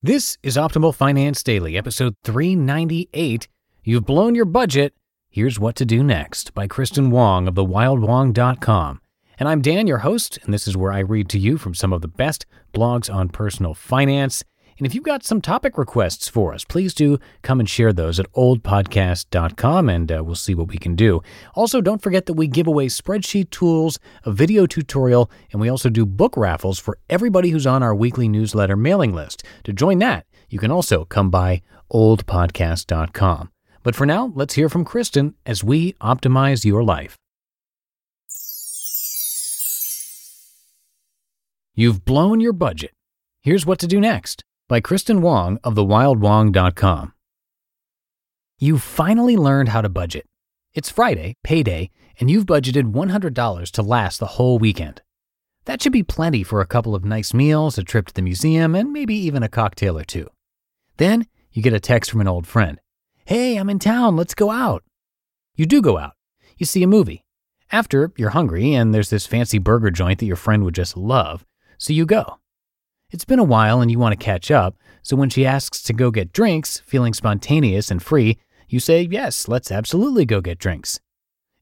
This is Optimal Finance Daily, episode 398. You've blown your budget. Here's what to do next by Kristin Wong of thewildwong.com. And I'm Dan, your host, and this is where I read to you from some of the best blogs on personal finance. And if you've got some topic requests for us, please do come and share those at oldpodcast.com and uh, we'll see what we can do. Also, don't forget that we give away spreadsheet tools, a video tutorial, and we also do book raffles for everybody who's on our weekly newsletter mailing list. To join that, you can also come by oldpodcast.com. But for now, let's hear from Kristin as we optimize your life. You've blown your budget. Here's what to do next by Kristin Wong of thewildwong.com. You finally learned how to budget. It's Friday, payday, and you've budgeted $100 to last the whole weekend. That should be plenty for a couple of nice meals, a trip to the museum, and maybe even a cocktail or two. Then you get a text from an old friend Hey, I'm in town, let's go out. You do go out. You see a movie. After, you're hungry, and there's this fancy burger joint that your friend would just love, so you go. It's been a while and you want to catch up, so when she asks to go get drinks, feeling spontaneous and free, you say, Yes, let's absolutely go get drinks.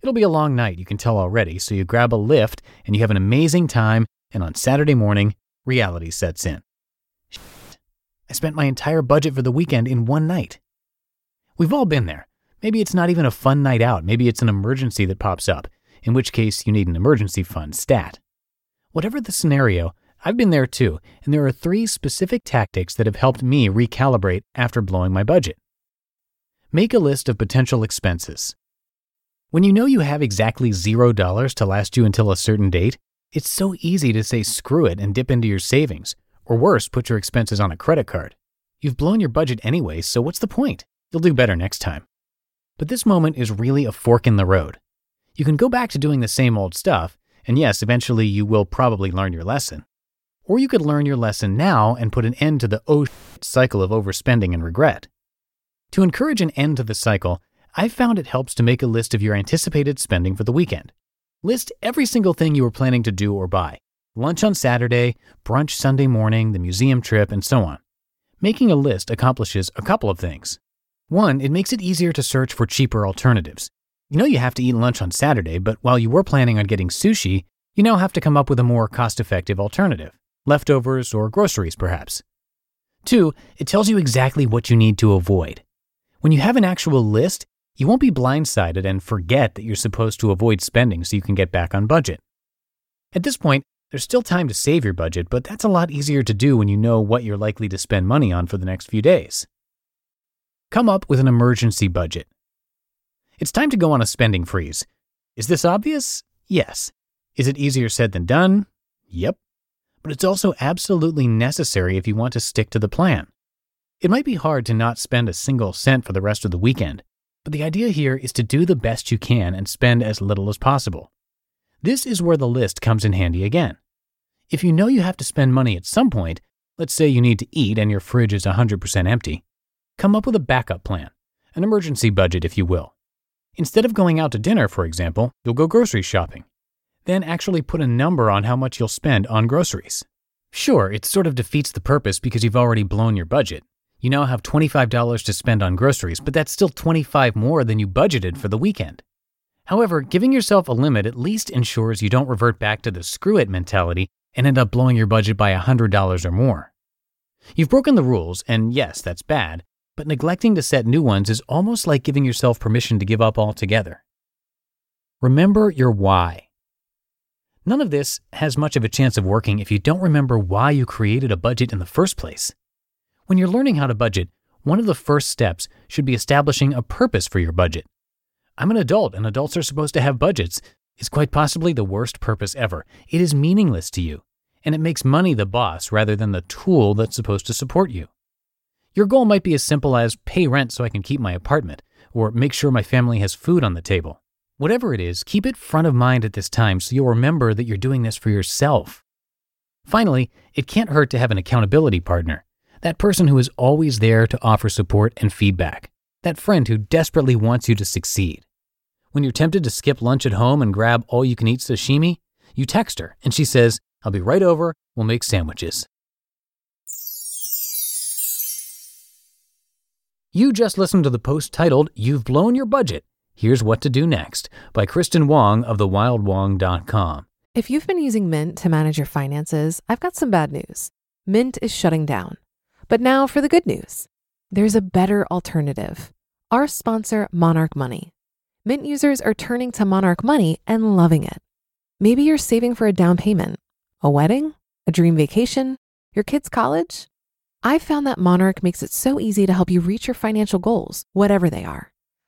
It'll be a long night, you can tell already, so you grab a Lyft and you have an amazing time, and on Saturday morning, reality sets in. Shit. I spent my entire budget for the weekend in one night. We've all been there. Maybe it's not even a fun night out, maybe it's an emergency that pops up, in which case you need an emergency fund stat. Whatever the scenario, I've been there too, and there are three specific tactics that have helped me recalibrate after blowing my budget. Make a list of potential expenses. When you know you have exactly zero dollars to last you until a certain date, it's so easy to say screw it and dip into your savings, or worse, put your expenses on a credit card. You've blown your budget anyway, so what's the point? You'll do better next time. But this moment is really a fork in the road. You can go back to doing the same old stuff, and yes, eventually you will probably learn your lesson. Or you could learn your lesson now and put an end to the oh cycle of overspending and regret. To encourage an end to the cycle, I've found it helps to make a list of your anticipated spending for the weekend. List every single thing you were planning to do or buy lunch on Saturday, brunch Sunday morning, the museum trip, and so on. Making a list accomplishes a couple of things. One, it makes it easier to search for cheaper alternatives. You know you have to eat lunch on Saturday, but while you were planning on getting sushi, you now have to come up with a more cost effective alternative leftovers, or groceries, perhaps. Two, it tells you exactly what you need to avoid. When you have an actual list, you won't be blindsided and forget that you're supposed to avoid spending so you can get back on budget. At this point, there's still time to save your budget, but that's a lot easier to do when you know what you're likely to spend money on for the next few days. Come up with an emergency budget. It's time to go on a spending freeze. Is this obvious? Yes. Is it easier said than done? Yep but it's also absolutely necessary if you want to stick to the plan. It might be hard to not spend a single cent for the rest of the weekend, but the idea here is to do the best you can and spend as little as possible. This is where the list comes in handy again. If you know you have to spend money at some point, let's say you need to eat and your fridge is 100% empty, come up with a backup plan, an emergency budget, if you will. Instead of going out to dinner, for example, you'll go grocery shopping then actually put a number on how much you'll spend on groceries. Sure, it sort of defeats the purpose because you've already blown your budget. You now have $25 to spend on groceries, but that's still 25 more than you budgeted for the weekend. However, giving yourself a limit at least ensures you don't revert back to the screw it mentality and end up blowing your budget by $100 or more. You've broken the rules, and yes, that's bad, but neglecting to set new ones is almost like giving yourself permission to give up altogether. Remember your why. None of this has much of a chance of working if you don't remember why you created a budget in the first place. When you're learning how to budget, one of the first steps should be establishing a purpose for your budget. I'm an adult and adults are supposed to have budgets is quite possibly the worst purpose ever. It is meaningless to you, and it makes money the boss rather than the tool that's supposed to support you. Your goal might be as simple as pay rent so I can keep my apartment, or make sure my family has food on the table. Whatever it is, keep it front of mind at this time so you'll remember that you're doing this for yourself. Finally, it can't hurt to have an accountability partner, that person who is always there to offer support and feedback, that friend who desperately wants you to succeed. When you're tempted to skip lunch at home and grab all you can eat sashimi, you text her and she says, I'll be right over, we'll make sandwiches. You just listened to the post titled, You've Blown Your Budget. Here's What to Do Next by Kristin Wong of thewildwong.com. If you've been using Mint to manage your finances, I've got some bad news. Mint is shutting down. But now for the good news there's a better alternative. Our sponsor, Monarch Money. Mint users are turning to Monarch Money and loving it. Maybe you're saving for a down payment, a wedding, a dream vacation, your kid's college. I've found that Monarch makes it so easy to help you reach your financial goals, whatever they are.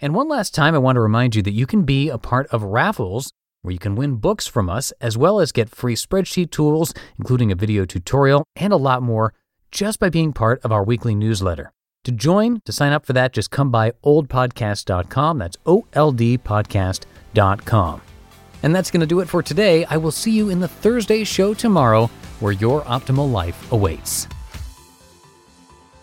And one last time, I want to remind you that you can be a part of raffles where you can win books from us, as well as get free spreadsheet tools, including a video tutorial and a lot more, just by being part of our weekly newsletter. To join, to sign up for that, just come by oldpodcast.com. That's O L D podcast.com. And that's going to do it for today. I will see you in the Thursday show tomorrow where your optimal life awaits.